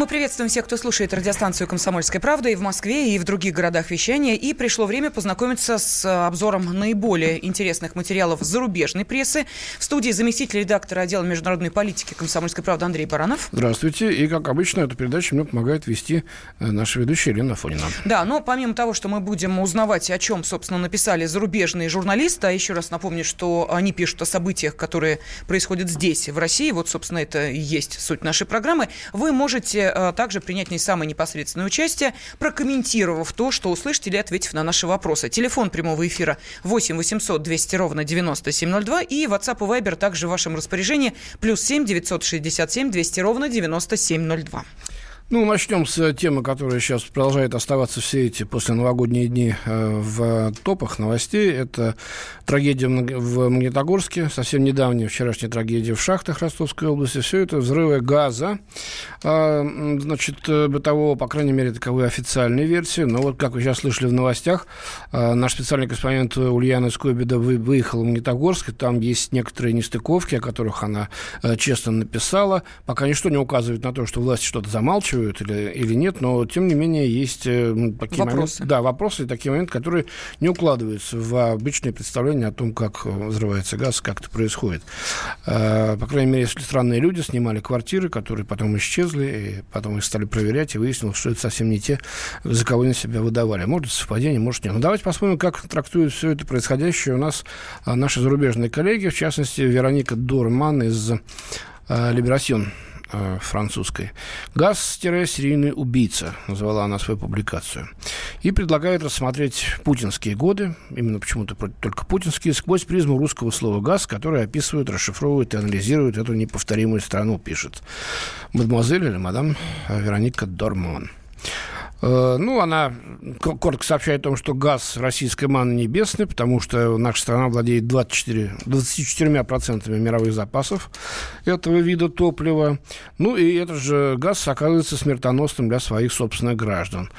Мы приветствуем всех, кто слушает радиостанцию «Комсомольская правда» и в Москве, и в других городах вещания. И пришло время познакомиться с э, обзором наиболее интересных материалов зарубежной прессы. В студии заместитель редактора отдела международной политики «Комсомольской правды» Андрей Баранов. Здравствуйте. И, как обычно, эту передачу мне помогает вести э, наша ведущая Елена Фонина. Да, но помимо того, что мы будем узнавать, о чем, собственно, написали зарубежные журналисты, а еще раз напомню, что они пишут о событиях, которые происходят здесь, в России, вот, собственно, это и есть суть нашей программы, вы можете э, также принять не самое непосредственное участие, прокомментировав то, что услышите или ответив на наши вопросы. Телефон прямого эфира 8 800 200 ровно 9702 и WhatsApp и Viber также в вашем распоряжении плюс 7 967 200 ровно 9702. Ну, начнем с темы, которая сейчас продолжает оставаться все эти после новогодние дни э, в топах новостей. Это трагедия в Магнитогорске, совсем недавняя вчерашняя трагедия в шахтах Ростовской области. Все это взрывы газа, э, значит, бытового, по крайней мере, таковы официальные версии. Но вот, как вы сейчас слышали в новостях, э, наш специальный корреспондент Ульяна Скобида выехала в Магнитогорск, и там есть некоторые нестыковки, о которых она честно написала. Пока ничто не указывает на то, что власти что-то замалчивают, участвуют или, или нет, но тем не менее есть э, такие вопросы. Моменты, да, вопросы и такие моменты, которые не укладываются в обычное представление о том, как взрывается газ, как это происходит. Э, по крайней мере, если странные люди снимали квартиры, которые потом исчезли, и потом их стали проверять, и выяснилось, что это совсем не те, за кого они себя выдавали. Может, совпадение, может, нет. Но давайте посмотрим, как трактуют все это происходящее у нас наши зарубежные коллеги, в частности, Вероника Дорман из Либерасьон э, французской. «Газ-серийный убийца» назвала она свою публикацию. И предлагает рассмотреть путинские годы, именно почему-то только путинские, сквозь призму русского слова «газ», которое описывает, расшифровывает и анализирует эту неповторимую страну, пишет мадемуазель или мадам Вероника Дормон. Э, ну, она коротко сообщает о том, что газ российской маны небесный, потому что наша страна владеет 24, 24% мировых запасов этого вида топлива. Ну, и этот же газ оказывается смертоносным для своих собственных граждан.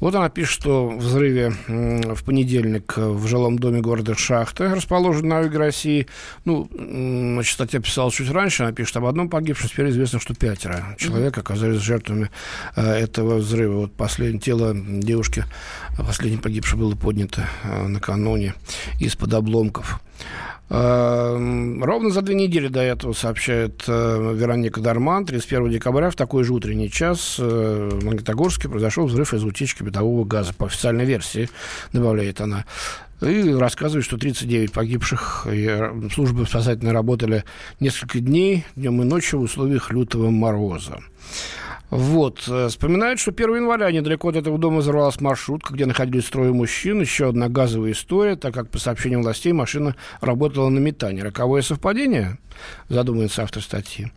Вот она пишет, что в взрыве в понедельник в жилом доме города Шахта, расположенном на юге России, ну, значит, статья писала чуть раньше, она пишет об одном погибшем, теперь известно, что пятеро человек оказались жертвами э, этого взрыва. Вот последний тело девушки, последней погибшей, было поднято э, накануне из-под обломков. Э, ровно за две недели до этого, сообщает э, Вероника Дарман, 31 декабря в такой же утренний час в Магнитогорске произошел взрыв из утечки бытового газа. По официальной версии, добавляет она. И рассказывает, что 39 погибших. Службы спасательные работали несколько дней, днем и ночью в условиях лютого мороза. Вот. Э, вспоминают, что 1 января недалеко от этого дома взорвалась маршрутка, где находились трое мужчин. Еще одна газовая история, так как, по сообщениям властей, машина работала на метане. Роковое совпадение? Задумывается автор статьи.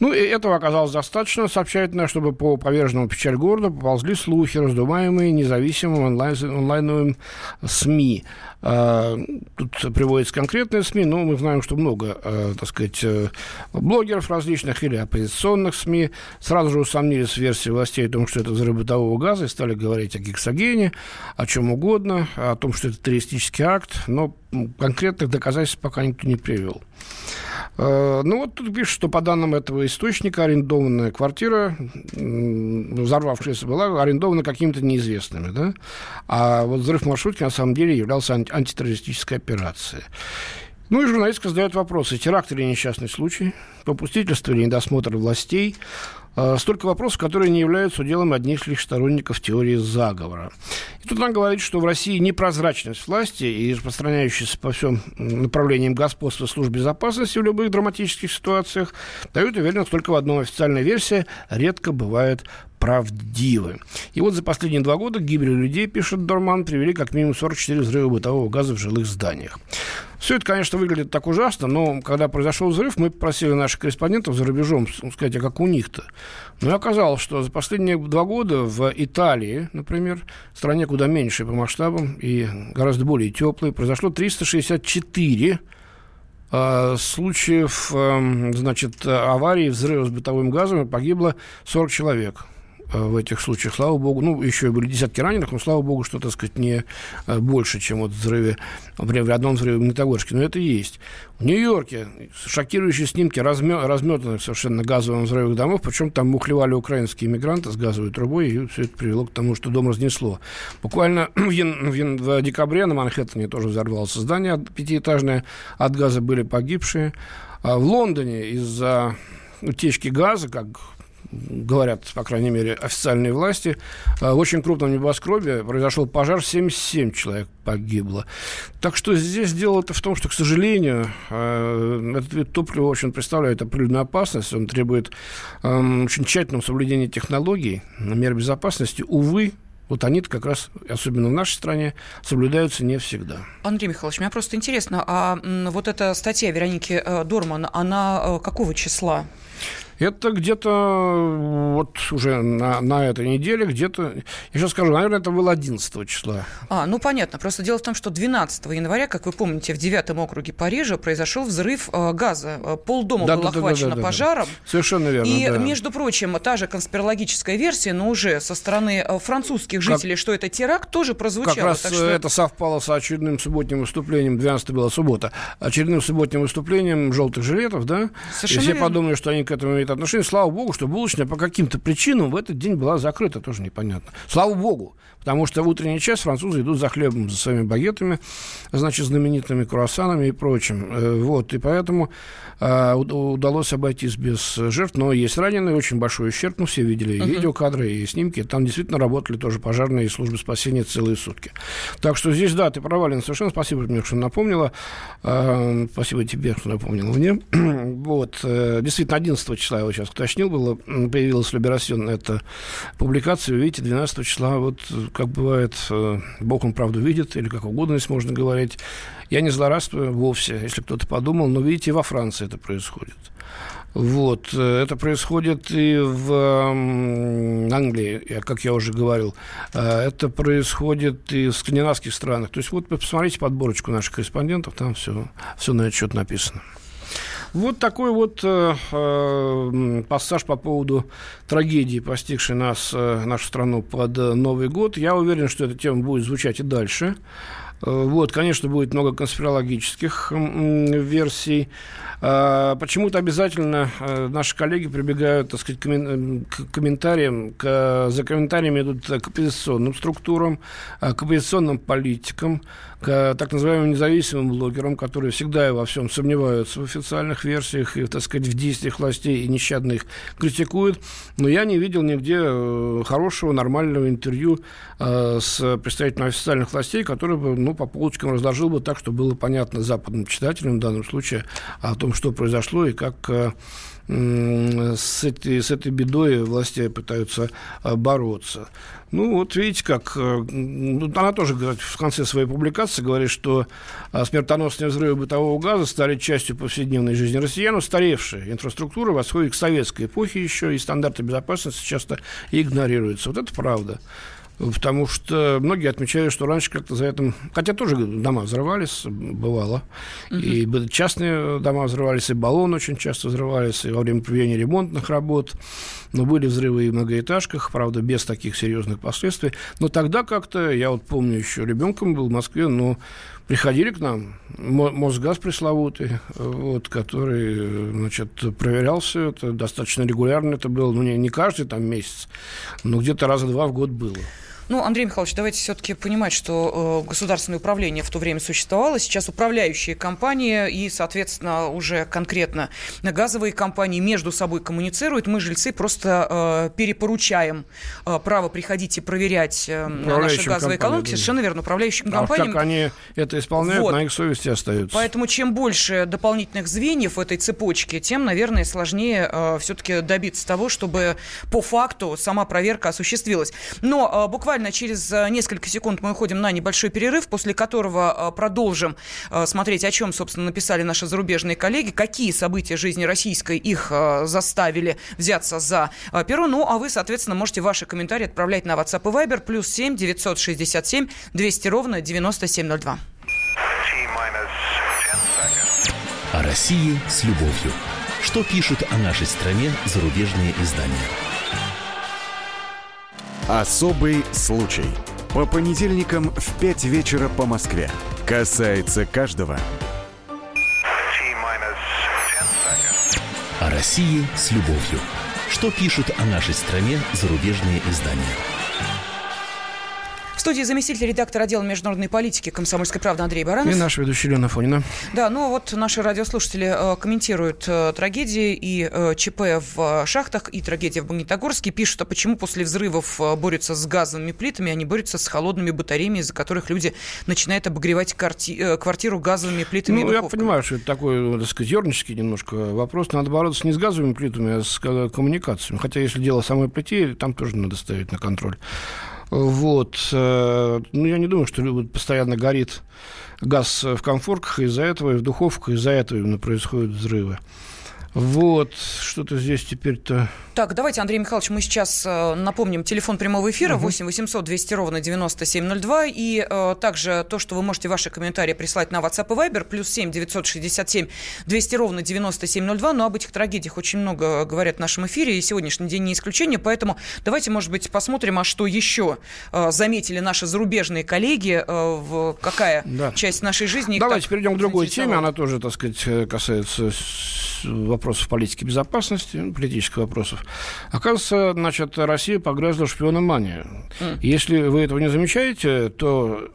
Ну, и этого оказалось достаточно, сообщает она, чтобы по поверженному печаль города поползли слухи, раздуваемые независимым онлайн, онлайновым СМИ. А, тут приводятся конкретные СМИ, но мы знаем, что много, а, так сказать, э, блогеров различных или оппозиционных СМИ сразу же усомнились в версии властей о том, что это взрыв бытового газа, и стали говорить о гексогене, о чем угодно, о том, что это террористический акт, но конкретных доказательств пока никто не привел. Э, ну, вот тут пишут, что по данным этого источника арендованная квартира, взорвавшаяся была, арендована какими-то неизвестными, да? А вот взрыв маршрутки на самом деле являлся антитеррористической операцией. Ну и журналистка задает вопросы. Теракт или несчастный случай? Попустительство или недосмотр властей? А, столько вопросов, которые не являются уделом одних лишь сторонников теории заговора. И тут нам говорит, что в России непрозрачность власти и распространяющаяся по всем направлениям господства служб безопасности в любых драматических ситуациях дают уверенность только в одном. Официальная версия редко бывает правдивы. И вот за последние два года к гибели людей, пишет Дорман, привели как минимум 44 взрыва бытового газа в жилых зданиях. Все это, конечно, выглядит так ужасно, но когда произошел взрыв, мы попросили наших корреспондентов за рубежом сказать, а как у них-то. Ну и оказалось, что за последние два года в Италии, например, стране куда меньше по масштабам и гораздо более теплой, произошло 364 э, случаев, э, значит, аварии, взрыва с бытовым газом, и погибло 40 человек в этих случаях, слава богу. Ну, еще были десятки раненых, но, слава богу, что, так сказать, не больше, чем вот взрыве, например, в одном взрыве в Магнитогорске. Но это есть. В Нью-Йорке шокирующие снимки разметанных совершенно газовым взрывах домов, причем там мухлевали украинские иммигранты с газовой трубой, и все это привело к тому, что дом разнесло. Буквально в, ян, в, ян, в декабре на Манхэттене тоже взорвалось здание пятиэтажное, от газа были погибшие. А в Лондоне из-за утечки газа, как говорят, по крайней мере, официальные власти, э, в очень крупном небоскребе произошел пожар, 77 человек погибло. Так что здесь дело-то в том, что, к сожалению, э, этот вид топлива, в общем, представляет определенную опасность, он требует очень тщательного соблюдения технологий, мер безопасности. Увы, вот они как раз, особенно в нашей стране, соблюдаются не всегда. Андрей Михайлович, мне просто интересно, а вот эта статья Вероники э, Дорман, она какого числа? Это где-то вот уже на, на этой неделе, где-то, я сейчас скажу, наверное, это было 11 числа. А, ну понятно. Просто дело в том, что 12 января, как вы помните, в 9 округе Парижа произошел взрыв э, газа. Э, полдома да, было да, охвачено да, да, да, пожаром. Да. Совершенно верно. И, да. между прочим, та же конспирологическая версия, но уже со стороны э, французских жителей, как, что это теракт, тоже прозвучала. Как раз что... это совпало с очередным субботним выступлением, 12 была суббота, очередным субботним выступлением желтых жилетов, да? Совершенно и все верно. подумали, что они к этому имеют отношение. Слава богу, что булочная по каким-то причинам в этот день была закрыта, тоже непонятно. Слава богу, потому что в утренний час французы идут за хлебом, за своими багетами, значит, знаменитыми круассанами и прочим. Э, вот, и поэтому э, удалось обойтись без жертв, но есть раненые, очень большой ущерб, ну, все видели и uh-huh. видеокадры, и снимки, там действительно работали тоже пожарные службы спасения целые сутки. Так что здесь, да, ты права, Лена, совершенно спасибо мне, что напомнила, э, спасибо тебе, что напомнила мне. вот, действительно, 11 числа его сейчас уточнил, было, появилась Либерасьон, это публикация, вы видите, 12 числа, вот, как бывает, э, Бог он правду видит, или как угодно здесь можно говорить. Я не злорадствую вовсе, если кто-то подумал, но, видите, во Франции это происходит. Вот. Э, это происходит и в Англии, как я уже говорил. Э, это происходит и в скандинавских странах. То есть вот посмотрите подборочку наших корреспондентов, там все, все на этот счет написано. Вот такой вот э, э, пассаж по поводу трагедии, постигшей нас, э, нашу страну под э, Новый год. Я уверен, что эта тема будет звучать и дальше. Вот, конечно, будет много конспирологических версий. А, почему-то обязательно наши коллеги прибегают, так сказать, к комментариям, к, за комментариями идут к оппозиционным структурам, к оппозиционным политикам, к так называемым независимым блогерам, которые всегда и во всем сомневаются в официальных версиях и, так сказать, в действиях властей и нещадно их критикуют. Но я не видел нигде э, хорошего, нормального интервью с представителями официальных властей, который бы ну, по полочкам разложил бы так, чтобы было понятно западным читателям в данном случае о том, что произошло и как э, с этой, с этой бедой власти пытаются э, бороться. Ну, вот видите, как... Э, ну, она тоже в конце своей публикации говорит, что смертоносные взрывы бытового газа стали частью повседневной жизни россиян, устаревшая инфраструктура восходит к советской эпохе еще, и стандарты безопасности часто игнорируются. Вот это правда. Потому что многие отмечают, что раньше как-то за этим... Хотя тоже дома взрывались, бывало. Угу. И частные дома взрывались, и баллоны очень часто взрывались, и во время проведения ремонтных работ. Но были взрывы и в многоэтажках, правда, без таких серьезных последствий. Но тогда как-то, я вот помню, еще ребенком был в Москве, но приходили к нам, Мосгаз пресловутый, вот, который, значит, проверял все это, достаточно регулярно это было, ну, не, не каждый там месяц, но где-то раза два в год было. Ну, Андрей Михайлович, давайте все-таки понимать, что э, государственное управление в то время существовало. Сейчас управляющие компании и, соответственно, уже конкретно газовые компании между собой коммуницируют. Мы, жильцы, просто э, перепоручаем э, право приходить и проверять э, наши газовые колонки. Да. Совершенно верно, управляющим а компаниям. как они это исполняют, вот. на их совести остаются. Поэтому чем больше дополнительных звеньев в этой цепочке, тем, наверное, сложнее э, все-таки добиться того, чтобы по факту сама проверка осуществилась. Но э, буквально Буквально через э, несколько секунд мы уходим на небольшой перерыв, после которого э, продолжим э, смотреть, о чем, собственно, написали наши зарубежные коллеги, какие события жизни российской их заставили взяться за перо. Ну, а вы, соответственно, можете ваши комментарии отправлять на WhatsApp и Viber плюс 7 967 200 ровно 9702. О России с любовью. Что пишут о нашей стране зарубежные издания? Особый случай. По понедельникам в 5 вечера по Москве. Касается каждого. О России с любовью. Что пишут о нашей стране зарубежные издания? Студии заместитель редактора отдела международной политики «Комсомольской правды» Андрей Баранов. И наш ведущий Лена Фонина. Да, ну вот наши радиослушатели э, комментируют э, трагедии и э, ЧП в э, шахтах, и трагедия в Магнитогорске. Пишут, а почему после взрывов э, борются с газовыми плитами, они борются с холодными батареями, из-за которых люди начинают обогревать карти- э, квартиру газовыми плитами Ну, я понимаю, что это такой, так сказать, ернический немножко вопрос. Надо бороться не с газовыми плитами, а с коммуникациями. Хотя, если дело самой плите, там тоже надо ставить на контроль. Вот. Э, ну, я не думаю, что постоянно горит газ в комфорках, из-за этого и в духовках, из-за этого именно происходят взрывы. Вот, что-то здесь теперь-то... Так, давайте, Андрей Михайлович, мы сейчас э, напомним телефон прямого эфира угу. 8 800 200 ровно 9702. И э, также то, что вы можете ваши комментарии прислать на WhatsApp и Viber, плюс 7 967 200 ровно 9702. Но об этих трагедиях очень много говорят в нашем эфире, и сегодняшний день не исключение. Поэтому давайте, может быть, посмотрим, а что еще э, заметили наши зарубежные коллеги, э, в какая да. часть нашей жизни... Давайте перейдем к другой теме, она тоже, так сказать, э, касается вопросов политики безопасности, политических вопросов. Оказывается, значит, Россия погрязла в шпиономании. Mm. Если вы этого не замечаете, то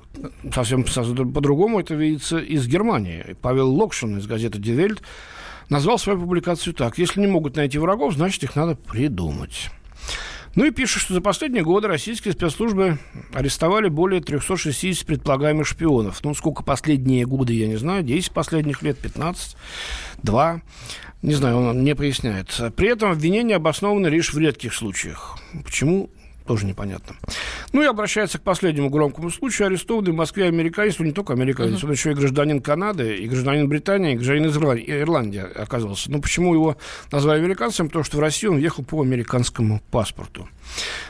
совсем, по-другому это видится из Германии. Павел Локшин из газеты «Die назвал свою публикацию так. Если не могут найти врагов, значит, их надо придумать. Ну и пишет, что за последние годы российские спецслужбы арестовали более 360 предполагаемых шпионов. Ну, сколько последние годы, я не знаю, 10 последних лет, 15, 2. Не знаю, он не поясняет. При этом обвинения обоснованы лишь в редких случаях. Почему? тоже непонятно. Ну и обращается к последнему громкому случаю. Арестованный в Москве американец, ну не только американец, uh-huh. он еще и гражданин Канады, и гражданин Британии, и гражданин Ирландии оказался. Ну почему его назвали американцем? Потому что в Россию он въехал по американскому паспорту.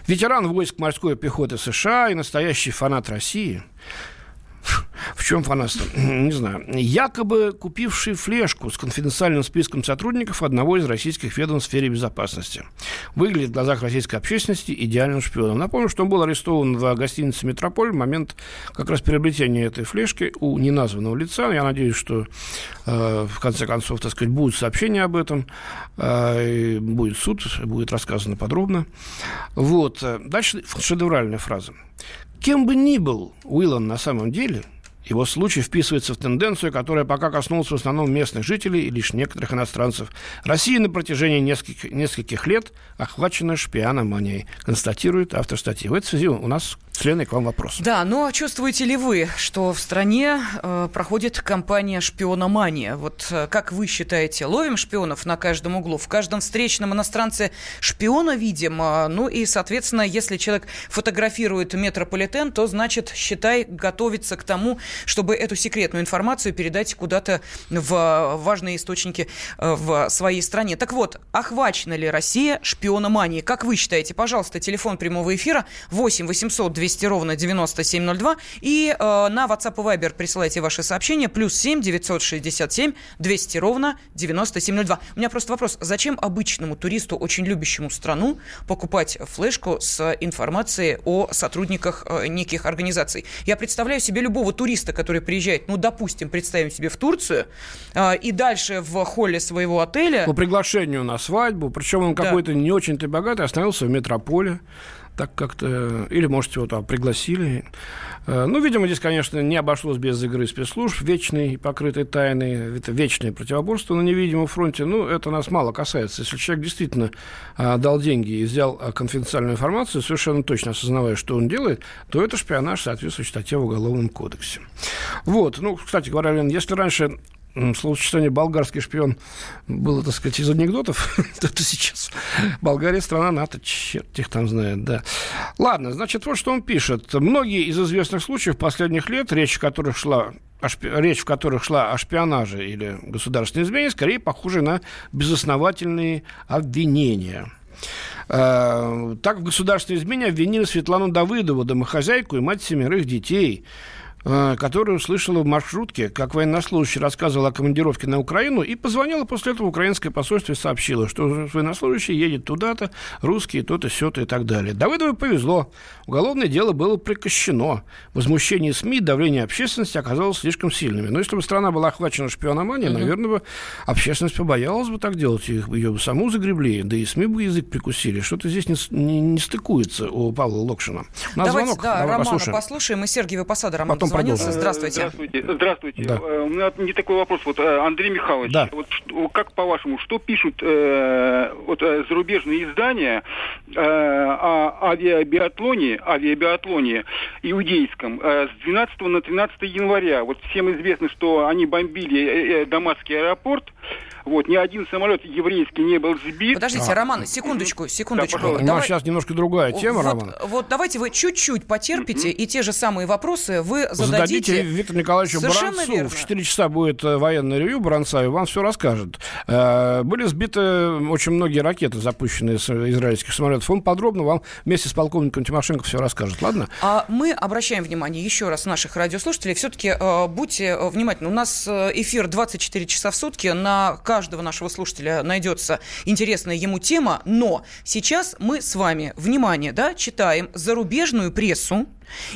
Ветеран войск морской пехоты США и настоящий фанат России – в чем фанатство? Не знаю. Якобы купивший флешку с конфиденциальным списком сотрудников одного из российских ведомств в сфере безопасности. Выглядит в глазах российской общественности идеальным шпионом. Напомню, что он был арестован в гостинице «Метрополь» в момент как раз приобретения этой флешки у неназванного лица. Я надеюсь, что э, в конце концов, так сказать, будет сообщение об этом, э, будет суд, будет рассказано подробно. Вот. Дальше шедевральная фраза. Кем бы ни был Уиллан на самом деле – его случай вписывается в тенденцию, которая пока коснулась в основном местных жителей и лишь некоторых иностранцев. Россия на протяжении нескольких, нескольких лет охвачена шпиономанией, констатирует автор статьи. В этой связи у нас с Леной к вам вопрос. Да, но чувствуете ли вы, что в стране э, проходит кампания шпиономания? Вот э, как вы считаете, ловим шпионов на каждом углу? В каждом встречном иностранце шпиона видим? Э, ну и, соответственно, если человек фотографирует метрополитен, то, значит, считай, готовится к тому, чтобы эту секретную информацию передать куда-то в важные источники э, в своей стране. Так вот, охвачена ли Россия шпиономанией? Как вы считаете? Пожалуйста, телефон прямого эфира 8 800 200 ровно 9702 и э, на WhatsApp и Viber присылайте ваши сообщения плюс 7 967 200 ровно 9702. У меня просто вопрос, зачем обычному туристу, очень любящему страну, покупать флешку с информацией о сотрудниках э, неких организаций? Я представляю себе любого туриста, туриста, который приезжает, ну, допустим, представим себе в Турцию, э, и дальше в холле своего отеля... По приглашению на свадьбу, причем он да. какой-то не очень-то богатый, остановился в метрополе, так как-то, или, может, его там пригласили. Э, ну, видимо, здесь, конечно, не обошлось без игры спецслужб, вечной, покрытой тайной, это вечное противоборство на невидимом фронте. Ну, это нас мало касается. Если человек действительно а, дал деньги и взял а, конфиденциальную информацию, совершенно точно осознавая, что он делает, то это шпионаж, соответствует статье в Уголовном кодексе. Вот, ну, кстати говоря, если раньше словосочетание «болгарский шпион» было, так сказать, из анекдотов, то сейчас Болгария страна НАТО, черт их там знает, да. Ладно, значит, вот что он пишет. Многие из известных случаев последних лет, речь, в которых шла речь в которых шла о шпионаже или государственной измене, скорее похожи на безосновательные обвинения. Э, так в государственной измене обвинили Светлану Давыдову, домохозяйку и мать семерых детей – Э, которая услышала в маршрутке, как военнослужащий рассказывал о командировке на Украину, и позвонила после этого в украинское посольство и сообщила, что военнослужащий едет туда-то, русские, то-то, сё-то и так далее. Давыдову повезло. Уголовное дело было прекращено. Возмущение СМИ, давление общественности оказалось слишком сильными. Но если бы страна была охвачена шпиономанией, угу. наверное, бы общественность побоялась бы так делать. Ее бы саму загребли, да и СМИ бы язык прикусили. Что-то здесь не, не, не стыкуется у Павла Локшина. Давайте, звонок. да, Давай Романа послушаем. послушаем. И Сергеева Посада, Роман Потом дозвонился. Здравствуйте. Здравствуйте. Здравствуйте. Да. Э, у меня не такой вопрос. Вот, э, Андрей Михайлович, да. вот, как по-вашему, что пишут э, вот, э, зарубежные издания э, о авиабиатлоне, авиабиатлоне иудейском э, с 12 на 13 января? Вот всем известно, что они бомбили э, Дамасский аэропорт. Вот, ни один самолет еврейский не был сбит. Подождите, а. Роман, секундочку, секундочку. Да, У нас сейчас немножко другая тема, вот, Роман. Вот давайте вы чуть-чуть потерпите, mm-hmm. и те же самые вопросы вы зададите. Зададите Виктору Николаевичу Совершенно Баранцу. Верно. В 4 часа будет э, военное ревью Баранца, и вам все расскажет. Э, были сбиты очень многие ракеты, запущенные с израильских самолетов. Он подробно вам вместе с полковником Тимошенко все расскажет, ладно? А мы обращаем внимание еще раз наших радиослушателей. Все-таки э, будьте внимательны. У нас эфир 24 часа в сутки на каждого нашего слушателя найдется интересная ему тема, но сейчас мы с вами, внимание, да, читаем зарубежную прессу,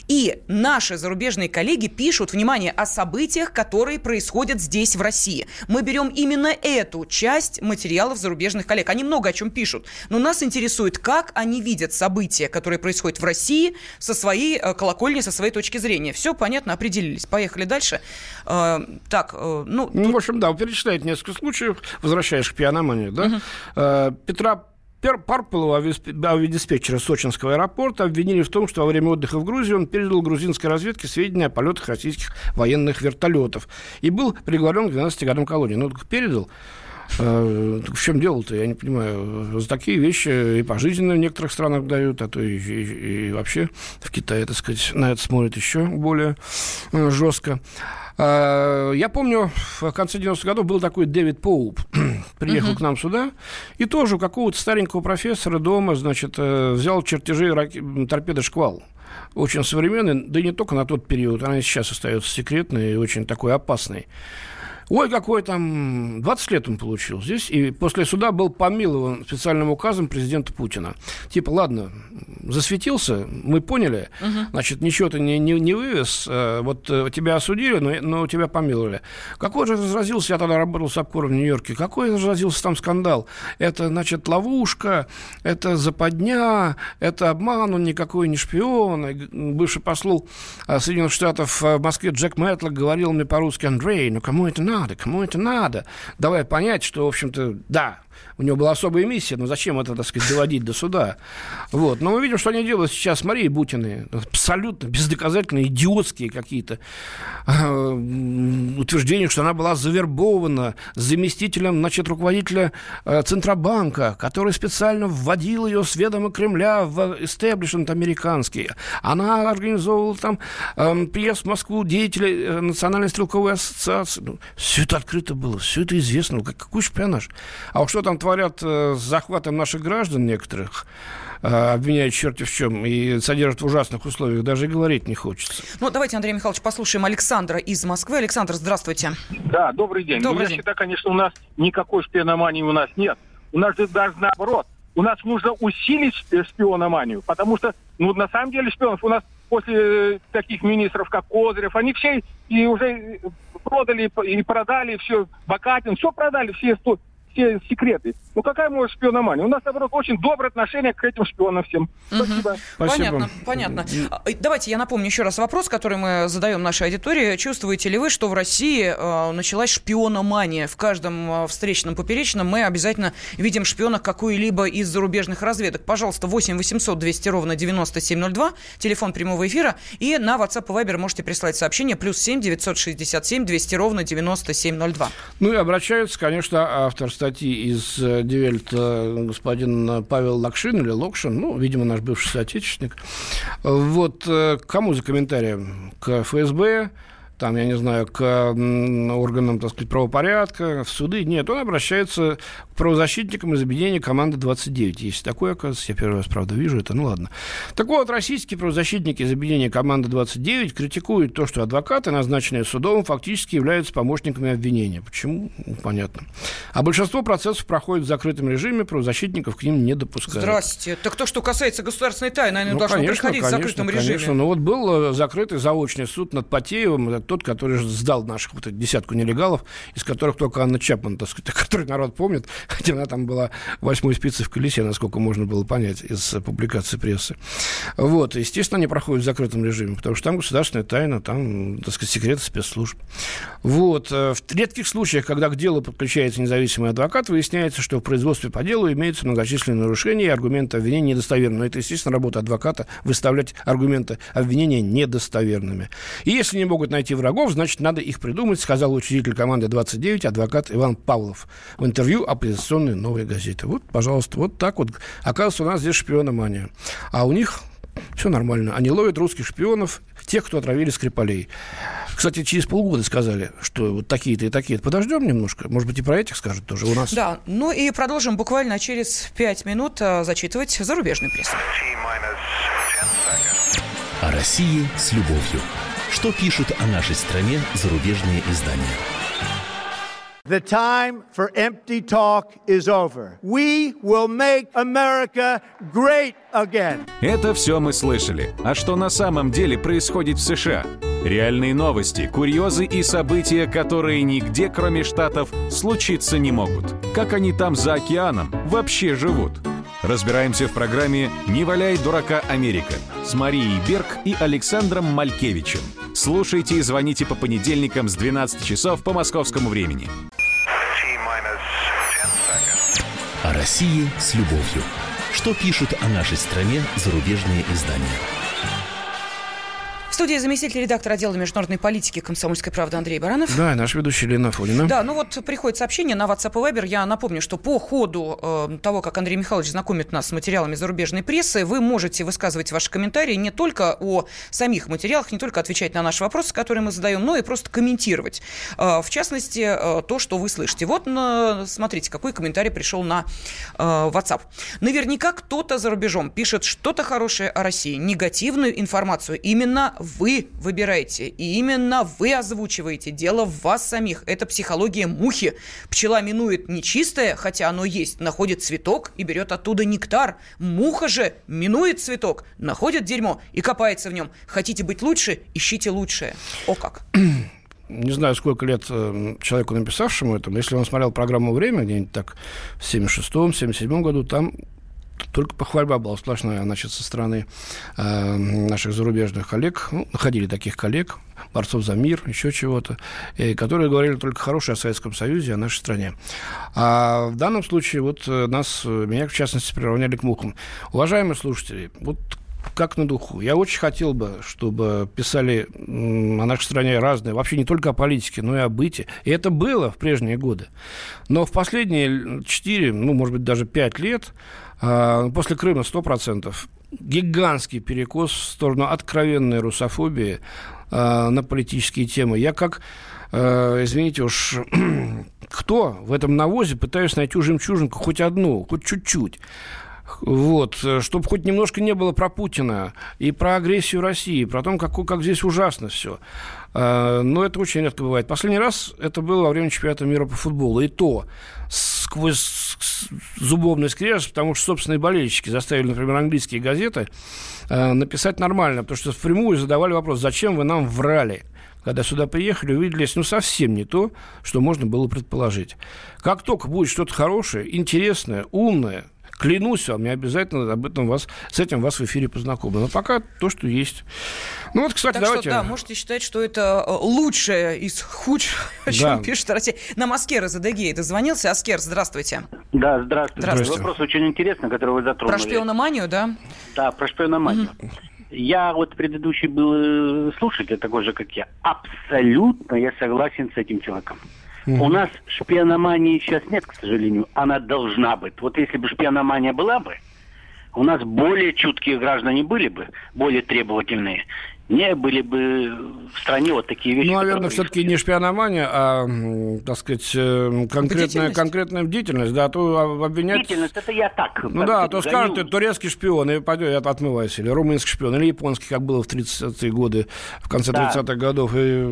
и наши зарубежные коллеги пишут, внимание, о событиях, которые происходят здесь, в России. Мы берем именно эту часть материалов зарубежных коллег. Они много о чем пишут. Но нас интересует, как они видят события, которые происходят в России, со своей э, колокольни, со своей точки зрения. Все понятно, определились. Поехали дальше. Э, так, э, ну... Ну, тут... в общем, да, перечисляет несколько случаев, возвращаешь к пианомании, да? Угу. Петра Парпелова, авиадиспетчера Сочинского аэропорта, обвинили в том, что во время отдыха в Грузии он передал грузинской разведке сведения о полетах российских военных вертолетов и был приговорен к 12 годам колонии. Ну, передал. Э, в чем дело-то, я не понимаю. За такие вещи и пожизненно в некоторых странах дают, а то и, и, и вообще в Китае, так сказать, на это смотрят еще более э, жестко. Э, я помню, в конце 90-х годов был такой Дэвид Поуп, приехал uh-huh. к нам сюда, и тоже у какого-то старенького профессора дома, значит, взял чертежи торпеды «Шквал» очень современный, да и не только на тот период, она сейчас остается секретной и очень такой опасной. Ой, какой там, 20 лет он получил здесь, и после суда был помилован специальным указом президента Путина. Типа, ладно, засветился, мы поняли, угу. значит, ничего ты не, не, не вывез, э, вот э, тебя осудили, но, но тебя помиловали. Какой же разразился, я тогда работал с обкором в Нью-Йорке, какой разразился там скандал? Это, значит, ловушка, это западня, это обман, он никакой не шпион. И бывший посол э, Соединенных Штатов в Москве Джек Мэтлок говорил мне по-русски, Андрей, ну кому это надо? Надо, кому это надо, давай понять, что, в общем-то, да, у него была особая миссия, но зачем это, так сказать, доводить до суда? Вот. Но мы видим, что они делают сейчас с Марией Бутиной. Абсолютно бездоказательные, идиотские какие-то э, утверждения, что она была завербована заместителем, значит, руководителя э, Центробанка, который специально вводил ее с ведома Кремля в истеблишмент американский. Она организовывала там э, приезд в Москву деятелей э, Национальной стрелковой ассоциации. Ну, все это открыто было, все это известно. Как, какой шпионаж? А уж что там творят э, с захватом наших граждан некоторых, э, обвиняют черти в чем, и содержат в ужасных условиях, даже и говорить не хочется. Ну, давайте, Андрей Михайлович, послушаем Александра из Москвы. Александр, здравствуйте. Да, добрый день. Добрый ну, день. Я считаю, конечно, у нас никакой шпиономании у нас нет. У нас же даже наоборот. У нас нужно усилить шпиономанию, потому что, ну, на самом деле, шпионов у нас после таких министров, как Козырев, они все и уже продали и продали все, Бакатин, все продали, все все секреты. Ну какая может шпиономания? У нас, наоборот, очень доброе отношение к этим шпионам всем. Спасибо. Угу. Понятно, понятно. А, давайте я напомню еще раз вопрос, который мы задаем нашей аудитории. Чувствуете ли вы, что в России э, началась шпиономания? В каждом э, встречном поперечном мы обязательно видим шпиона какой-либо из зарубежных разведок. Пожалуйста, 8 800 200 ровно 9702, телефон прямого эфира. И на WhatsApp и Viber можете прислать сообщение плюс 7 967 200 ровно 9702. Ну и обращаются, конечно, автор статьи из э, Die Welt а господин Павел Лакшин или Локшин, ну, видимо, наш бывший соотечественник. Вот э, кому за комментарием? К ФСБ, там, я не знаю, к органам, так сказать, правопорядка, в суды. Нет, он обращается к правозащитникам из объединения «Команда 29». Есть такое, оказывается, я первый раз, правда, вижу это, ну ладно. Так вот, российские правозащитники из объединения «Команда 29» критикуют то, что адвокаты, назначенные судом, фактически являются помощниками обвинения. Почему? Непонятно. А большинство процессов проходит в закрытом режиме, правозащитников к ним не допускают. Здравствуйте. Так то, что касается государственной тайны, наверное, ну, должно конечно, проходить конечно, в закрытом конечно. режиме. Ну вот был э, закрытый заочный суд над Потеевым, тот, который сдал наших вот эту десятку нелегалов, из которых только Анна Чапман, так сказать, который народ помнит, хотя она там была восьмой спицей в колесе, насколько можно было понять из публикации прессы. Вот, естественно, они проходят в закрытом режиме, потому что там государственная тайна, там, так сказать, секреты спецслужб. Вот, э, в редких случаях, когда к делу подключается независимый адвокат, выясняется, что в производстве по делу имеются многочисленные нарушения, и аргументы обвинения недостоверны. Но это, естественно, работа адвоката выставлять аргументы обвинения недостоверными. И если не могут найти врагов, значит, надо их придумать, сказал учредитель команды 29, адвокат Иван Павлов в интервью оппозиционной новой газеты. Вот, пожалуйста, вот так вот. Оказывается, у нас здесь шпиономания. А у них все нормально. Они ловят русских шпионов, тех, кто отравили Скрипалей. Кстати, через полгода сказали, что вот такие-то и такие. Подождем немножко. Может быть, и про этих скажут тоже у нас. Да, ну и продолжим буквально через пять минут а, зачитывать зарубежную прессу. О России с любовью. Что пишут о нашей стране зарубежные издания? The time for empty talk is over. We will make America great again. Это все мы слышали. А что на самом деле происходит в США? Реальные новости, курьезы и события, которые нигде, кроме Штатов, случиться не могут. Как они там за океаном вообще живут? Разбираемся в программе «Не валяй дурака Америка» с Марией Берг и Александром Малькевичем. Слушайте и звоните по понедельникам с 12 часов по московскому времени. О России с любовью. Что пишут о нашей стране зарубежные издания? В студии заместитель редактора отдела международной политики комсомольской правды Андрей Баранов. Да, наш ведущий Лена Фонина. Да, ну вот приходит сообщение на WhatsApp и Viber. Я напомню, что по ходу э, того, как Андрей Михайлович знакомит нас с материалами зарубежной прессы, вы можете высказывать ваши комментарии не только о самих материалах, не только отвечать на наши вопросы, которые мы задаем, но и просто комментировать. Э, в частности, э, то, что вы слышите. Вот, э, смотрите, какой комментарий пришел на э, WhatsApp. Наверняка кто-то за рубежом пишет что-то хорошее о России, негативную информацию. Именно вы выбираете, и именно вы озвучиваете. Дело в вас самих. Это психология мухи. Пчела минует нечистое, хотя оно есть, находит цветок и берет оттуда нектар. Муха же минует цветок, находит дерьмо и копается в нем. Хотите быть лучше, ищите лучшее. О как! не знаю, сколько лет э, человеку, написавшему это, но если он смотрел программу «Время», где-нибудь так в 76-м, 77-м году, там только похвальба была сплошная, значит, со стороны э, наших зарубежных коллег. Ну, находили таких коллег, борцов за мир, еще чего-то, и которые говорили только хорошее о Советском Союзе, о нашей стране. А в данном случае вот э, нас, меня, в частности, приравняли к мухам. Уважаемые слушатели, вот как на духу. Я очень хотел бы, чтобы писали о нашей стране разные, вообще не только о политике, но и о быте. И это было в прежние годы. Но в последние 4, ну, может быть, даже 5 лет после Крыма 100%. Гигантский перекос в сторону откровенной русофобии а, на политические темы. Я как, а, извините уж, кто в этом навозе пытаюсь найти жемчужинку, хоть одну, хоть чуть-чуть. Вот, чтобы хоть немножко не было про Путина и про агрессию России, про то, как, как здесь ужасно все. Но это очень редко бывает. Последний раз это было во время чемпионата мира по футболу. И то сквозь зубовный скрежет, потому что собственные болельщики заставили, например, английские газеты э, написать нормально, потому что впрямую задавали вопрос, зачем вы нам врали? когда сюда приехали, увидели, ну, совсем не то, что можно было предположить. Как только будет что-то хорошее, интересное, умное, Клянусь вам, я обязательно об этом вас, с этим вас в эфире познакомлю. Но пока то, что есть. Ну вот, кстати, так давайте... Что, да, можете считать, что это э, лучшее из худшего, о чем да. пишет Россия. Нам Аскер из Адыгеи дозвонился. Аскер, здравствуйте. Да, здравствуйте. здравствуйте. Вопрос очень интересный, который вы затронули. Про шпиономанию, да? Да, про шпиономанию. Угу. Я вот предыдущий был э, слушатель, такой же, как я. Абсолютно я согласен с этим человеком. Mm-hmm. У нас шпиономании сейчас нет, к сожалению. Она должна быть. Вот если бы шпиономания была бы, у нас более чуткие граждане были бы, более требовательные. Не были бы в стране вот такие вещи. Ну, наверное, все-таки не шпиономания, а, так сказать, э, конкретная, конкретная бдительность, да, а то обвинять... Бдительность, это я так. Ну да, а то скажут, это турецкий шпион, и пойдет, я отмываюсь, или румынский шпион, или японский, как было в 30-е годы, в конце да. 30-х годов, и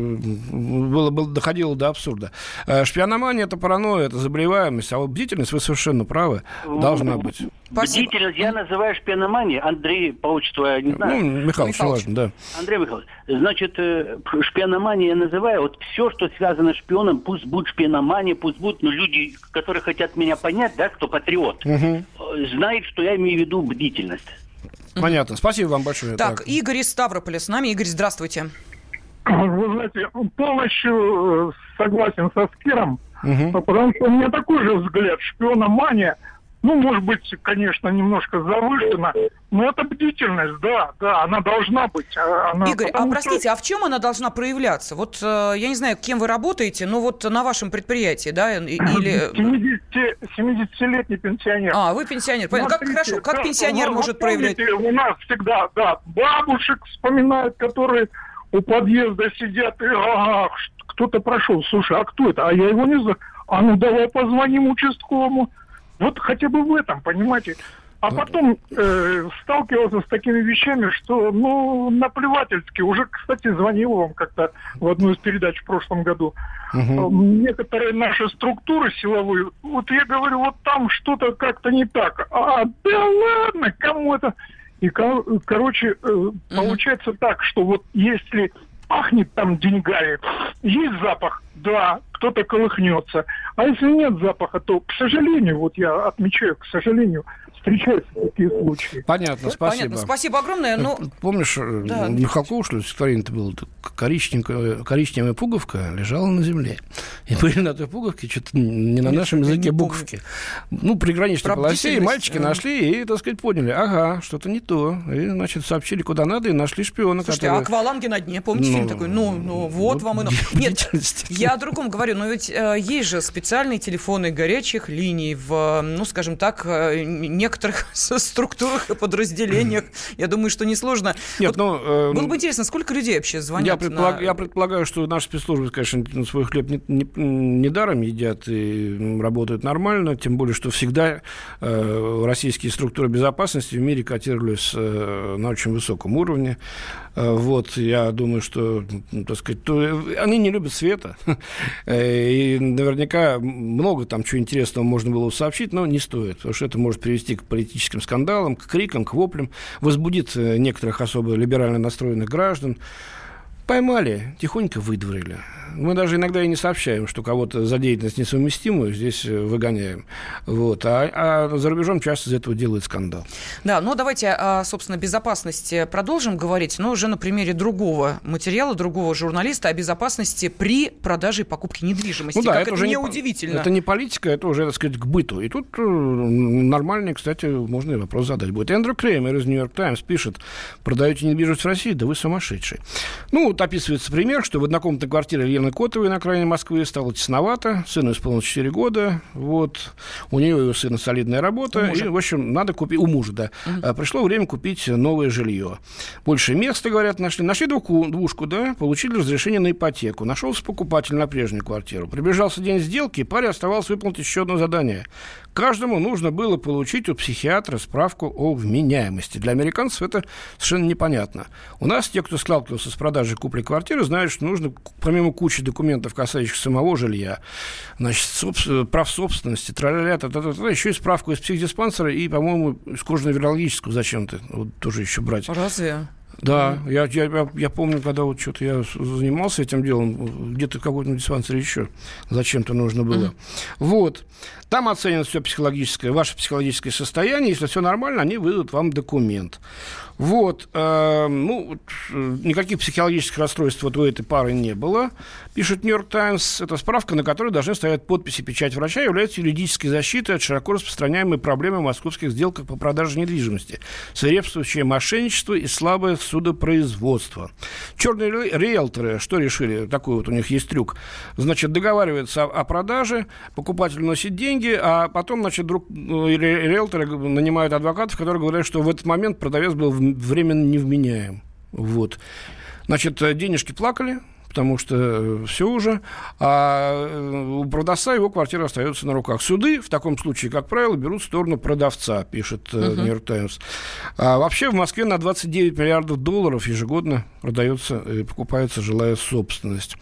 было, было, доходило до абсурда. Э, шпиономания – это паранойя, это заболеваемость, а вот бдительность, вы совершенно правы, должна быть. Спасибо. Бдительность я называю шпиономанией. Андрей, по отчеству я не знаю. Ну, Михайлович, Михайлович. важно, да. Андрей Михайлович, значит, э, шпиономания я называю, вот все, что связано с шпионом, пусть будет шпиономания, пусть будут, но люди, которые хотят меня понять, да, кто патриот, угу. знают, что я имею в виду бдительность. Понятно. Спасибо вам большое. Так, так. Игорь из Ставрополя с нами. Игорь, здравствуйте. Вы знаете, полностью э, согласен со Скиром, угу. потому что у меня такой же взгляд. Шпиономания – ну, может быть, конечно, немножко завышена, но это бдительность, да, да, она должна быть. А, она, Игорь, а простите, что... а в чем она должна проявляться? Вот э, я не знаю, кем вы работаете, но вот на вашем предприятии, да, или... 70-летний пенсионер. А, вы пенсионер. Смотрите, как хорошо, как пенсионер вы, может помните, проявлять? У нас всегда, да, бабушек вспоминают, которые у подъезда сидят и ага, кто-то прошел. Слушай, а кто это? А я его не знаю. А ну давай позвоним участковому. Вот хотя бы в этом, понимаете. А потом э, сталкивался с такими вещами, что, ну, наплевательски. Уже, кстати, звонил вам как-то в одну из передач в прошлом году. Угу. Некоторые наши структуры силовые, вот я говорю, вот там что-то как-то не так. А, да ладно, кому это... И, короче, э, получается так, что вот если пахнет там деньгами, есть запах, да, кто-то колыхнется. А если нет запаха, то, к сожалению, вот я отмечаю, к сожалению, встречаются такие случаи. Понятно, спасибо. Понятно, спасибо огромное. Но... Ну, помнишь, э, да, Михалкова, что ли, стихотворение-то было, коричневая, коричневая пуговка лежала на земле. И были на той пуговке что-то не на Нет, нашем языке буковки. Ну, приграничной полосе, и мальчики а. нашли, и, так сказать, поняли, ага, что-то не то. И, значит, сообщили куда надо, и нашли шпиона. Слушайте, который... а акваланги на дне, помните ну, фильм такой? Ну, ну, вот ну, вам и... Нет, я о другом говорю, но ведь э, есть же специальные телефоны горячих линий в, ну, скажем так, э, некоторых структурах и подразделениях. Я думаю, что несложно. Нет, вот, ну, э, было бы интересно, сколько людей вообще звонят? Я, предполаг, на... я предполагаю, что наши спецслужбы, конечно, свой хлеб не, не, не даром едят и работают нормально, тем более, что всегда э, российские структуры безопасности в мире котировались э, на очень высоком уровне. Э, вот, я думаю, что, так сказать, то, э, они не любят света. Э, и наверняка много там чего интересного можно было сообщить, но не стоит, потому что это может привести к политическим скандалам, к крикам, к воплям, возбудит некоторых особо либерально настроенных граждан. Поймали, тихонько выдворили. Мы даже иногда и не сообщаем, что кого-то за деятельность несовместимую здесь э, выгоняем. Вот. А, а за рубежом часто из этого делают скандал. Да, ну давайте о, собственно, безопасности продолжим говорить, но уже на примере другого материала, другого журналиста о безопасности при продаже и покупке недвижимости. Ну да, как это, это уже не удивительно. Это не политика, это уже, так сказать, к быту. И тут э, нормальный, кстати, можно и вопрос задать будет. Эндрю Креймер из «Нью-Йорк Таймс» пишет, продаете недвижимость в России? Да вы сумасшедший. Ну, вот описывается пример, что в однокомнатной квартире Елены Котовой на окраине Москвы стало тесновато, сыну исполнилось 4 года, вот, у нее и у сына солидная работа, и, в общем, надо купить, у мужа, да, угу. пришло время купить новое жилье. Больше места, говорят, нашли, нашли двух, двушку, да, получили разрешение на ипотеку, нашелся покупатель на прежнюю квартиру, приближался день сделки, и паре оставалось выполнить еще одно задание. Каждому нужно было получить у психиатра справку о вменяемости. Для американцев это совершенно непонятно. У нас те, кто сталкивался с продажей купли квартиры, знают, что нужно, помимо кучи документов, касающихся самого жилья, значит, собствен... прав собственности, тра-ля-ля, та -та -та -та, еще и справку из психдиспансера и, по-моему, из кожно-вирологическую зачем-то вот, тоже еще брать. Разве? Да, mm. я, я, я помню, когда вот что-то я занимался этим делом, где-то в какой-то диспансере еще зачем-то нужно было. Mm. Вот. Там оценят все психологическое, ваше психологическое состояние. Если все нормально, они выдадут вам документ. Вот, э, ну, э, никаких психологических расстройств вот у этой пары не было, пишет Нью-Йорк Таймс. Это справка, на которой должны стоять подписи печать врача, является юридической защитой от широко распространяемой проблемы московских сделках по продаже недвижимости, свирепствующее мошенничество и слабое судопроизводство. Черные риэлторы что решили? Такой вот у них есть трюк. Значит, договариваются о, продаже, покупатель носит деньги, а потом, значит, друг, ну, риэлторы нанимают адвокатов, которые говорят, что в этот момент продавец был временно невменяем. Вот. Значит, денежки плакали, потому что э, все уже, а э, у продавца его квартира остается на руках. Суды в таком случае, как правило, берут в сторону продавца, пишет Нью-Йорк uh-huh. Таймс. А вообще в Москве на 29 миллиардов долларов ежегодно продается и покупается жилая собственность.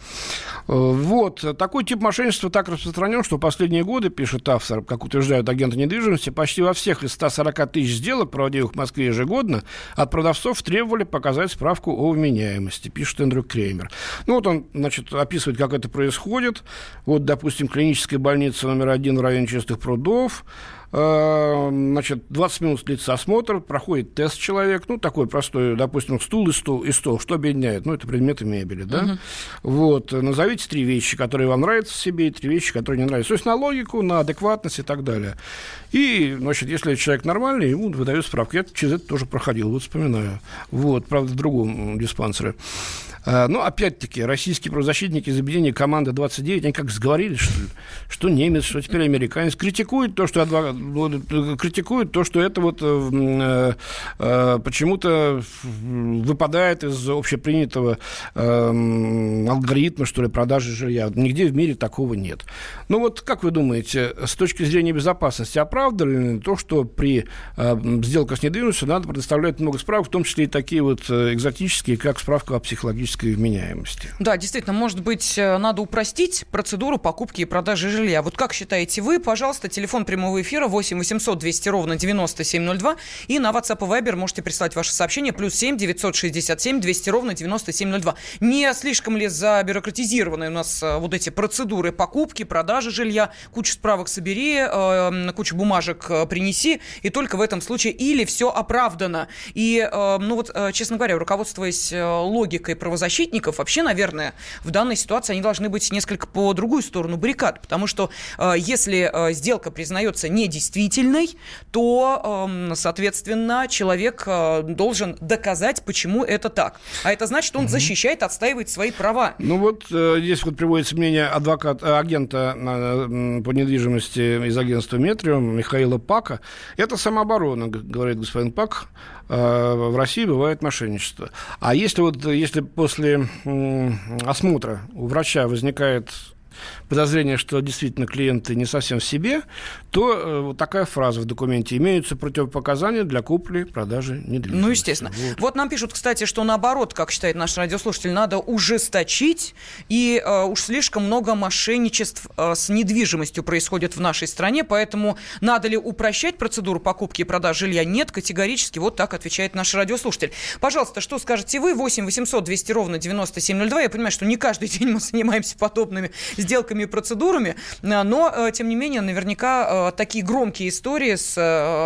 Э, вот. Такой тип мошенничества так распространен, что последние годы, пишет автор, как утверждают агенты недвижимости, почти во всех из 140 тысяч сделок, проводимых в Москве ежегодно, от продавцов требовали показать справку о вменяемости, пишет Эндрю Креймер. Ну, вот он, значит, описывает, как это происходит. Вот, допустим, клиническая больница номер один в районе Чистых прудов. Э, значит, 20 минут длится осмотр, проходит тест человек, ну, такой простой, допустим, стул и стол, и стол что объединяет? Ну, это предметы мебели, да? Uh-huh. Вот, назовите три вещи, которые вам нравятся в себе, и три вещи, которые не нравятся. То есть на логику, на адекватность и так далее. И, значит, если человек нормальный, ему выдают справку. Я через это тоже проходил, вот вспоминаю. Вот, правда, в другом диспансере. А, ну, опять-таки, российские правозащитники из объединения «Команда 29», они как сговорились, что, что немец, что теперь американец, критикуют то, что, адвокат, критикуют то, что это вот э, э, почему-то выпадает из общепринятого э, алгоритма, что ли, продажи жилья. Нигде в мире такого нет. Ну вот, как вы думаете, с точки зрения безопасности, оправдано ли то, что при э, сделках с недвижимостью надо предоставлять много справок, в том числе и такие вот э, экзотические, как справка о психологическом экономической вменяемости. Да, действительно, может быть, э, надо упростить процедуру покупки и продажи жилья. Вот как считаете вы? Пожалуйста, телефон прямого эфира 8 800 200 ровно 9702. И на WhatsApp и Viber можете прислать ваше сообщение. Плюс 7 967 200 ровно 9702. Не слишком ли забюрократизированы у нас э, вот эти процедуры покупки, продажи жилья? Кучу справок собери, э, кучу бумажек э, принеси. И только в этом случае или все оправдано. И, ну вот, честно говоря, руководствуясь логикой правозащитников, вообще, наверное, в данной ситуации они должны быть несколько по другую сторону баррикад, потому что если сделка признается недействительной, то, э, соответственно, человек э, должен доказать, почему это так. А это значит, он угу. защищает, отстаивает свои права. Ну вот э, здесь вот приводится мнение адвоката, э, агента по недвижимости из агентства Метриум Михаила Пака. Это самооборона, говорит господин Пак. В России бывает мошенничество. А если вот если после осмотра у врача возникает подозрение, что действительно клиенты не совсем в себе, то э, вот такая фраза в документе имеются противопоказания для купли, продажи недвижимости. Ну, естественно. Вот. вот нам пишут, кстати, что наоборот, как считает наш радиослушатель, надо ужесточить, и э, уж слишком много мошенничеств э, с недвижимостью происходит в нашей стране, поэтому надо ли упрощать процедуру покупки и продажи жилья? Нет, категорически. Вот так отвечает наш радиослушатель. Пожалуйста, что скажете вы? 8 800 200 ровно 9702. Я понимаю, что не каждый день мы занимаемся подобными сделками и процедурами, э, но, э, тем не менее, наверняка э, такие громкие истории с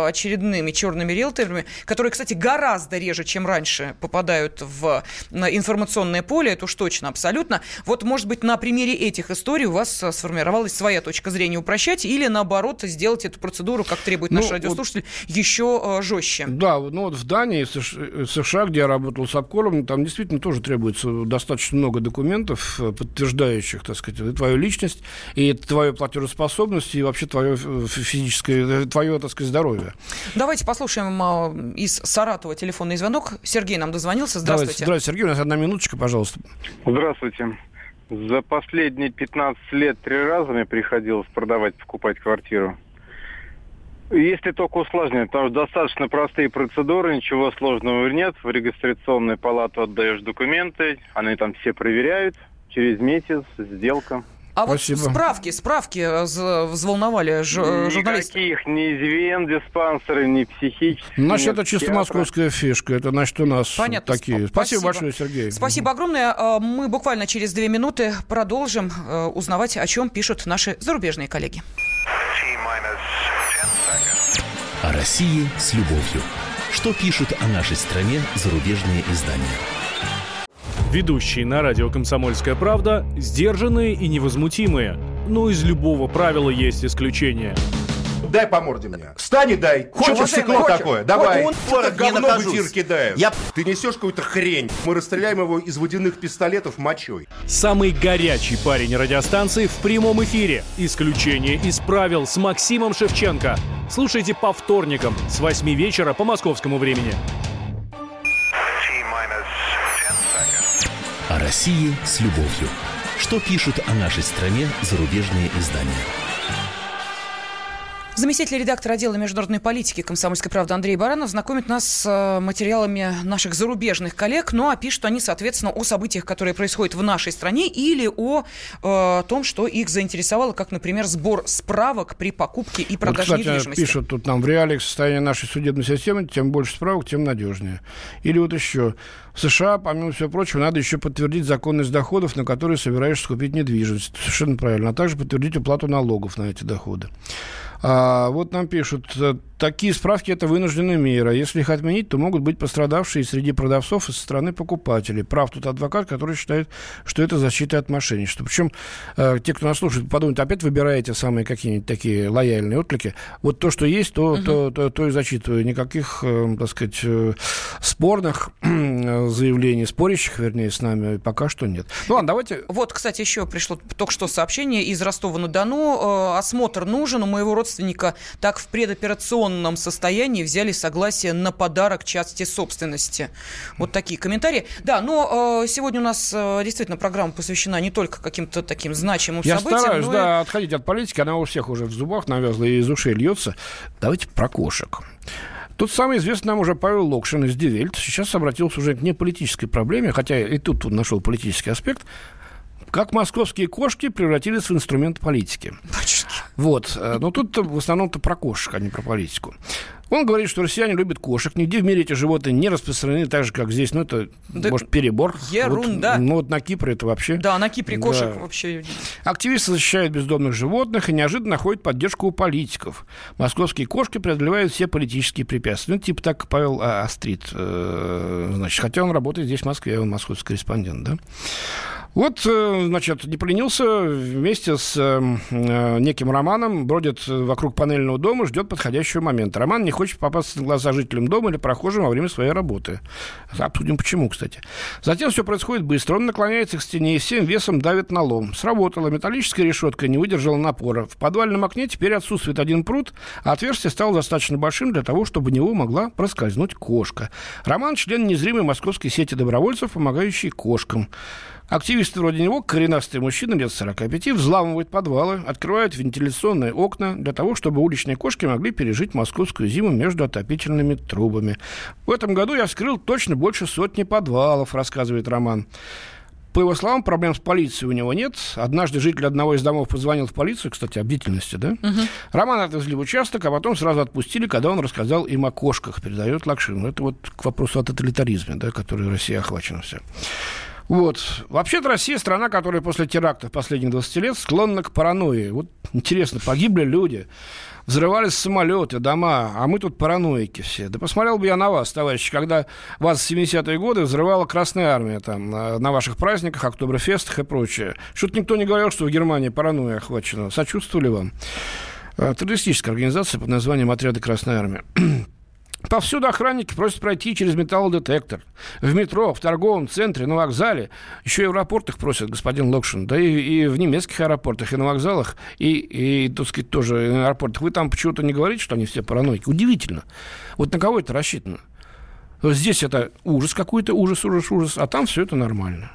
очередными черными риэлторами, которые, кстати, гораздо реже, чем раньше, попадают в информационное поле, это уж точно, абсолютно. Вот, может быть, на примере этих историй у вас сформировалась своя точка зрения упрощать или, наоборот, сделать эту процедуру, как требует наш ну, радиослушатель, вот, еще жестче. Да, ну вот в Дании, в США, где я работал с обкором, там действительно тоже требуется достаточно много документов, подтверждающих, так сказать, твою личность, и твою платежеспособность, и вообще твое физическое, твое, так сказать, здоровье. Давайте послушаем а, из Саратова телефонный звонок. Сергей нам дозвонился. Здравствуйте. Давайте, здравствуйте, Сергей. У нас одна минуточка, пожалуйста. Здравствуйте. За последние 15 лет три раза мне приходилось продавать, покупать квартиру. Если только усложнять, потому что достаточно простые процедуры, ничего сложного нет. В регистрационную палату отдаешь документы, они там все проверяют. Через месяц сделка. А Спасибо. вот справки, справки э, взволновали ж, э, журналистов. Никаких ни из диспансеры, ни психических. Значит, это чисто московская фишка. Это значит у нас Понятно. такие. Спасибо. Спасибо большое, Сергей. Спасибо огромное. Э, мы буквально через две минуты продолжим узнавать, о чем пишут наши зарубежные коллеги. О России с любовью. Что пишут о нашей стране зарубежные издания? Ведущие на радио «Комсомольская правда» сдержанные и невозмутимые. Но из любого правила есть исключение. Дай по морде мне. Встань и дай. Хочешь стекло такое? Давай. Он это говно в эфир кидает. Я... Ты несешь какую-то хрень. Мы расстреляем его из водяных пистолетов мочой. Самый горячий парень радиостанции в прямом эфире. Исключение из правил с Максимом Шевченко. Слушайте по вторникам с 8 вечера по московскому времени. России с любовью. Что пишут о нашей стране зарубежные издания? Заместитель редактора отдела международной политики комсомольской правды Андрей Баранов знакомит нас с э, материалами наших зарубежных коллег, ну а пишут они, соответственно, о событиях, которые происходят в нашей стране или о э, том, что их заинтересовало, как, например, сбор справок при покупке и продаже вот, кстати, недвижимости. пишут тут нам в реалиях состояния нашей судебной системы, тем больше справок, тем надежнее. Или вот еще. США, помимо всего прочего, надо еще подтвердить законность доходов, на которые собираешься купить недвижимость. Совершенно правильно. А также подтвердить уплату налогов на эти доходы. А, вот нам пишут, э, такие справки – это вынужденная мера. Если их отменить, то могут быть пострадавшие среди продавцов и со стороны покупателей. Прав тут адвокат, который считает, что это защита от мошенничества. Причем э, те, кто нас слушает, подумают, опять выбираете самые какие-нибудь такие лояльные отклики. Вот то, что есть, то, угу. то, то, то и зачитываю. Никаких, э, так сказать, э, спорных заявлений, спорящих, вернее, с нами пока что нет. Ну ладно, давайте... Вот, кстати, еще пришло только что сообщение из Ростова-на-Дону. Э, осмотр нужен у моего родственника родственника так в предоперационном состоянии взяли согласие на подарок части собственности. Вот такие комментарии. Да, но э, сегодня у нас э, действительно программа посвящена не только каким-то таким значимым Я событиям. Я стараюсь, но да, и... отходить от политики. Она у всех уже в зубах навязла и из ушей льется. Давайте про кошек. Тут самый известный нам уже Павел Локшин из Die Welt сейчас обратился уже к неполитической проблеме, хотя и тут он нашел политический аспект, как московские кошки превратились в инструмент политики. Вот. Э, но тут в основном-то про кошек, а не про политику. Он говорит, что россияне любят кошек. Нигде в мире эти животные не распространены так же, как здесь. Ну, это, да может, перебор. Ерунда. Вот, ну, вот на Кипре это вообще... Да, на Кипре кошек да. вообще... Активисты защищают бездомных животных и неожиданно находят поддержку у политиков. Московские кошки преодолевают все политические препятствия. Ну, типа так Павел Астрид. Э, значит, хотя он работает здесь, в Москве, он московский корреспондент, да? Вот, э, значит, не поленился вместе с э, неким Романом, бродит вокруг панельного дома, ждет подходящего момента. Роман не хочет попасться на глаза жителям дома или прохожим во время своей работы. Обсудим почему, кстати. Затем все происходит быстро. Он наклоняется к стене и всем весом давит на лом. Сработала. Металлическая решетка не выдержала напора. В подвальном окне теперь отсутствует один пруд, а отверстие стало достаточно большим для того, чтобы в него могла проскользнуть кошка. Роман – член незримой московской сети добровольцев, помогающий кошкам. Активисты вроде него, коренастые мужчины лет 45, взламывают подвалы, открывают вентиляционные окна для того, чтобы уличные кошки могли пережить московскую зиму между отопительными трубами. В этом году я вскрыл точно больше сотни подвалов, рассказывает Роман. По его словам, проблем с полицией у него нет. Однажды житель одного из домов позвонил в полицию, кстати, о бдительности, да? Угу. Роман отвезли в участок, а потом сразу отпустили, когда он рассказал им о кошках, передает Лакшин. Это вот к вопросу о тоталитаризме, да, который Россия охвачена вся. Вот. Вообще-то Россия страна, которая после терактов последних 20 лет склонна к паранойи. Вот интересно, погибли люди, взрывались самолеты, дома, а мы тут параноики все. Да посмотрел бы я на вас, товарищи, когда вас в 70-е годы взрывала Красная Армия там на, на ваших праздниках, Октоберфестах и прочее. Что-то никто не говорил, что в Германии паранойя охвачена. Сочувствовали вам? Э, террористическая организация под названием «Отряды Красной Армии». Повсюду охранники просят пройти через металлодетектор. В метро, в торговом центре, на вокзале. Еще и в аэропортах просят, господин Локшин. Да и, и в немецких аэропортах, и на вокзалах, и, и, так сказать, тоже на аэропортах. Вы там почему-то не говорите, что они все параноики. Удивительно. Вот на кого это рассчитано? Здесь это ужас какой-то, ужас, ужас, ужас, а там все это нормально.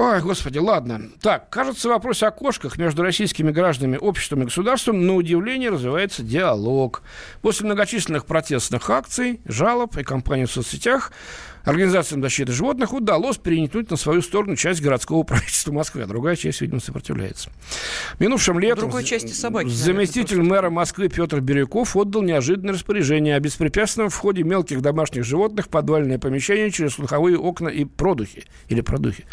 Ой, господи, ладно. Так, кажется, в вопросе о кошках между российскими гражданами, обществом и государством на удивление развивается диалог. После многочисленных протестных акций, жалоб и кампаний в соцсетях Организациям защиты животных удалось перенять на свою сторону часть городского правительства Москвы, а другая часть, видимо, сопротивляется. Минувшим летом другой части собаки, заместитель наверное, мэра Москвы Петр Бирюков отдал неожиданное распоряжение о беспрепятственном входе мелких домашних животных в подвальное помещение через слуховые окна и продухи. Или продухи.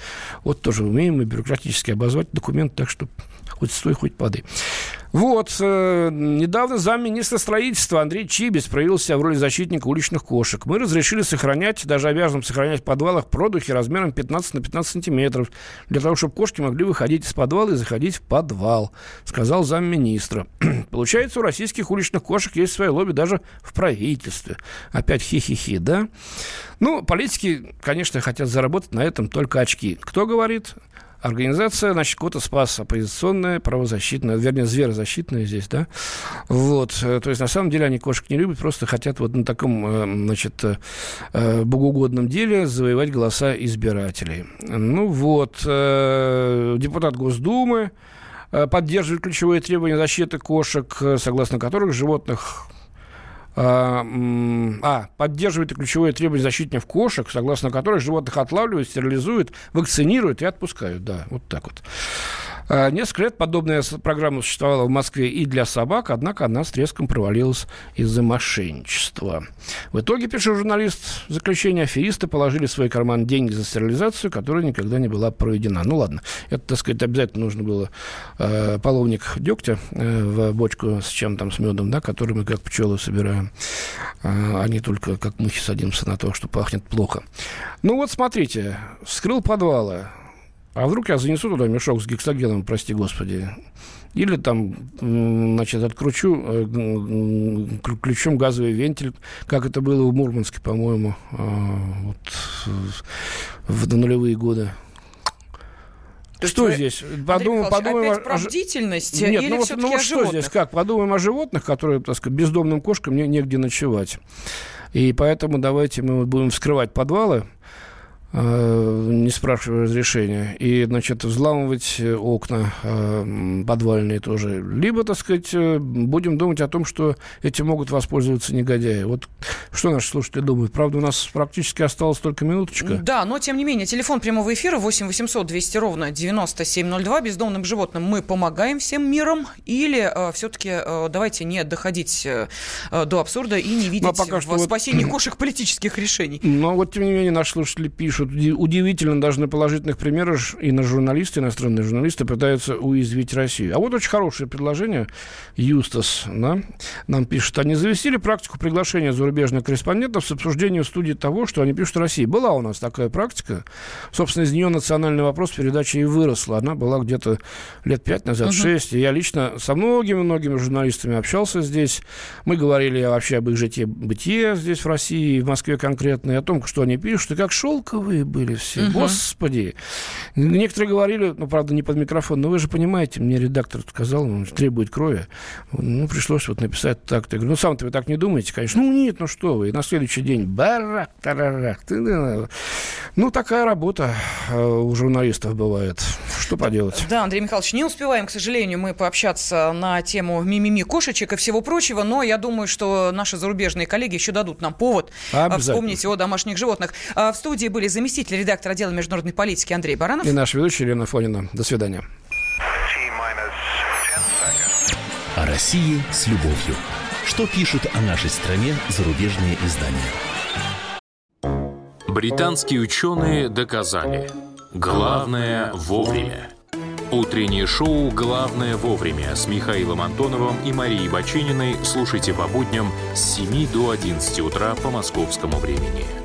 Вот тоже умеем мы бюрократически обозвать документ так, что хоть стой, хоть падай. Вот, э, недавно замминистра строительства Андрей Чибис проявил себя в роли защитника уличных кошек. Мы разрешили сохранять, даже обязаны сохранять в подвалах продухи размером 15 на 15 сантиметров, для того, чтобы кошки могли выходить из подвала и заходить в подвал, сказал замминистра. Получается, у российских уличных кошек есть свое лобби даже в правительстве. Опять хи-хи-хи, да? Ну, политики, конечно, хотят заработать на этом только очки. Кто говорит? Организация, значит, Кота спас оппозиционная, правозащитная, вернее, зверозащитная здесь, да, вот, э, то есть, на самом деле, они кошек не любят, просто хотят вот на таком, э, значит, э, богоугодном деле завоевать голоса избирателей. Ну вот, депутат Госдумы поддерживает ключевые требования защиты кошек, согласно которых животных а, а, поддерживает ключевое требование защитников кошек, согласно которых животных отлавливают, стерилизуют, вакцинируют и отпускают. Да, вот так вот. А, несколько лет подобная программа существовала в Москве и для собак, однако она с треском провалилась из-за мошенничества. В итоге, пишет журналист, в заключение аферисты положили в свой карман деньги за стерилизацию, которая никогда не была проведена. Ну ладно, это, так сказать, обязательно нужно было э, половник дегтя э, в бочку с чем там, с медом, да, который мы как пчелы собираем, э, а не только как мухи садимся на то, что пахнет плохо. Ну вот смотрите, вскрыл подвалы, а вдруг я занесу туда мешок с гексогеном, прости господи, или там, значит, откручу э, ключом газовый вентиль, как это было в Мурманске, по-моему, а, вот, в нулевые годы. То что здесь? Подумаем, подумаем опять про бдительность Нет, или ну, вот, ну, что здесь? Как? Подумаем о животных, которые, так сказать, бездомным кошкам не, негде ночевать. И поэтому давайте мы будем вскрывать подвалы, Э, не спрашивая разрешения, и, значит, взламывать окна э, подвальные тоже. Либо, так сказать, э, будем думать о том, что этим могут воспользоваться негодяи. Вот что наши слушатели думают? Правда, у нас практически осталось только минуточка. Да, но, тем не менее, телефон прямого эфира 8 800 200 ровно 9702. Бездомным животным мы помогаем всем миром или э, все-таки э, давайте не доходить э, до абсурда и не видеть пока в спасении вот... кошек политических решений. Но вот, тем не менее, наши слушатели пишут, удивительно даже на положительных примерах и на журналисты, иностранные журналисты пытаются уязвить Россию. А вот очень хорошее предложение. Юстас да, нам пишет. Они завесили практику приглашения зарубежных корреспондентов с обсуждением в студии того, что они пишут России. Была у нас такая практика. Собственно, из нее национальный вопрос передачи и выросла. Она была где-то лет пять назад, шесть. Uh-huh. И я лично со многими-многими журналистами общался здесь. Мы говорили вообще об их житье-бытие здесь, в России, в Москве конкретно, и о том, что они пишут, и как шелковые живые были все. Угу. Господи. Некоторые говорили, ну, правда, не под микрофон, но вы же понимаете, мне редактор сказал, он требует крови. Ну, пришлось вот написать так. Я говорю, ну, сам-то вы так не думаете, конечно. Ну, нет, ну что вы. И на следующий день барак, тарарак. Ну, такая работа э, у журналистов бывает. Что поделать? Да, Андрей Михайлович, не успеваем, к сожалению, мы пообщаться на тему мимими кошечек и всего прочего, но я думаю, что наши зарубежные коллеги еще дадут нам повод вспомнить о домашних животных. А в студии были заместитель редактора отдела международной политики Андрей Баранов. И наш ведущий Елена Фонина. До свидания. О России с любовью. Что пишут о нашей стране зарубежные издания? Британские ученые доказали. Главное вовремя. Утреннее шоу «Главное вовремя» с Михаилом Антоновым и Марией Бачининой слушайте по будням с 7 до 11 утра по московскому времени.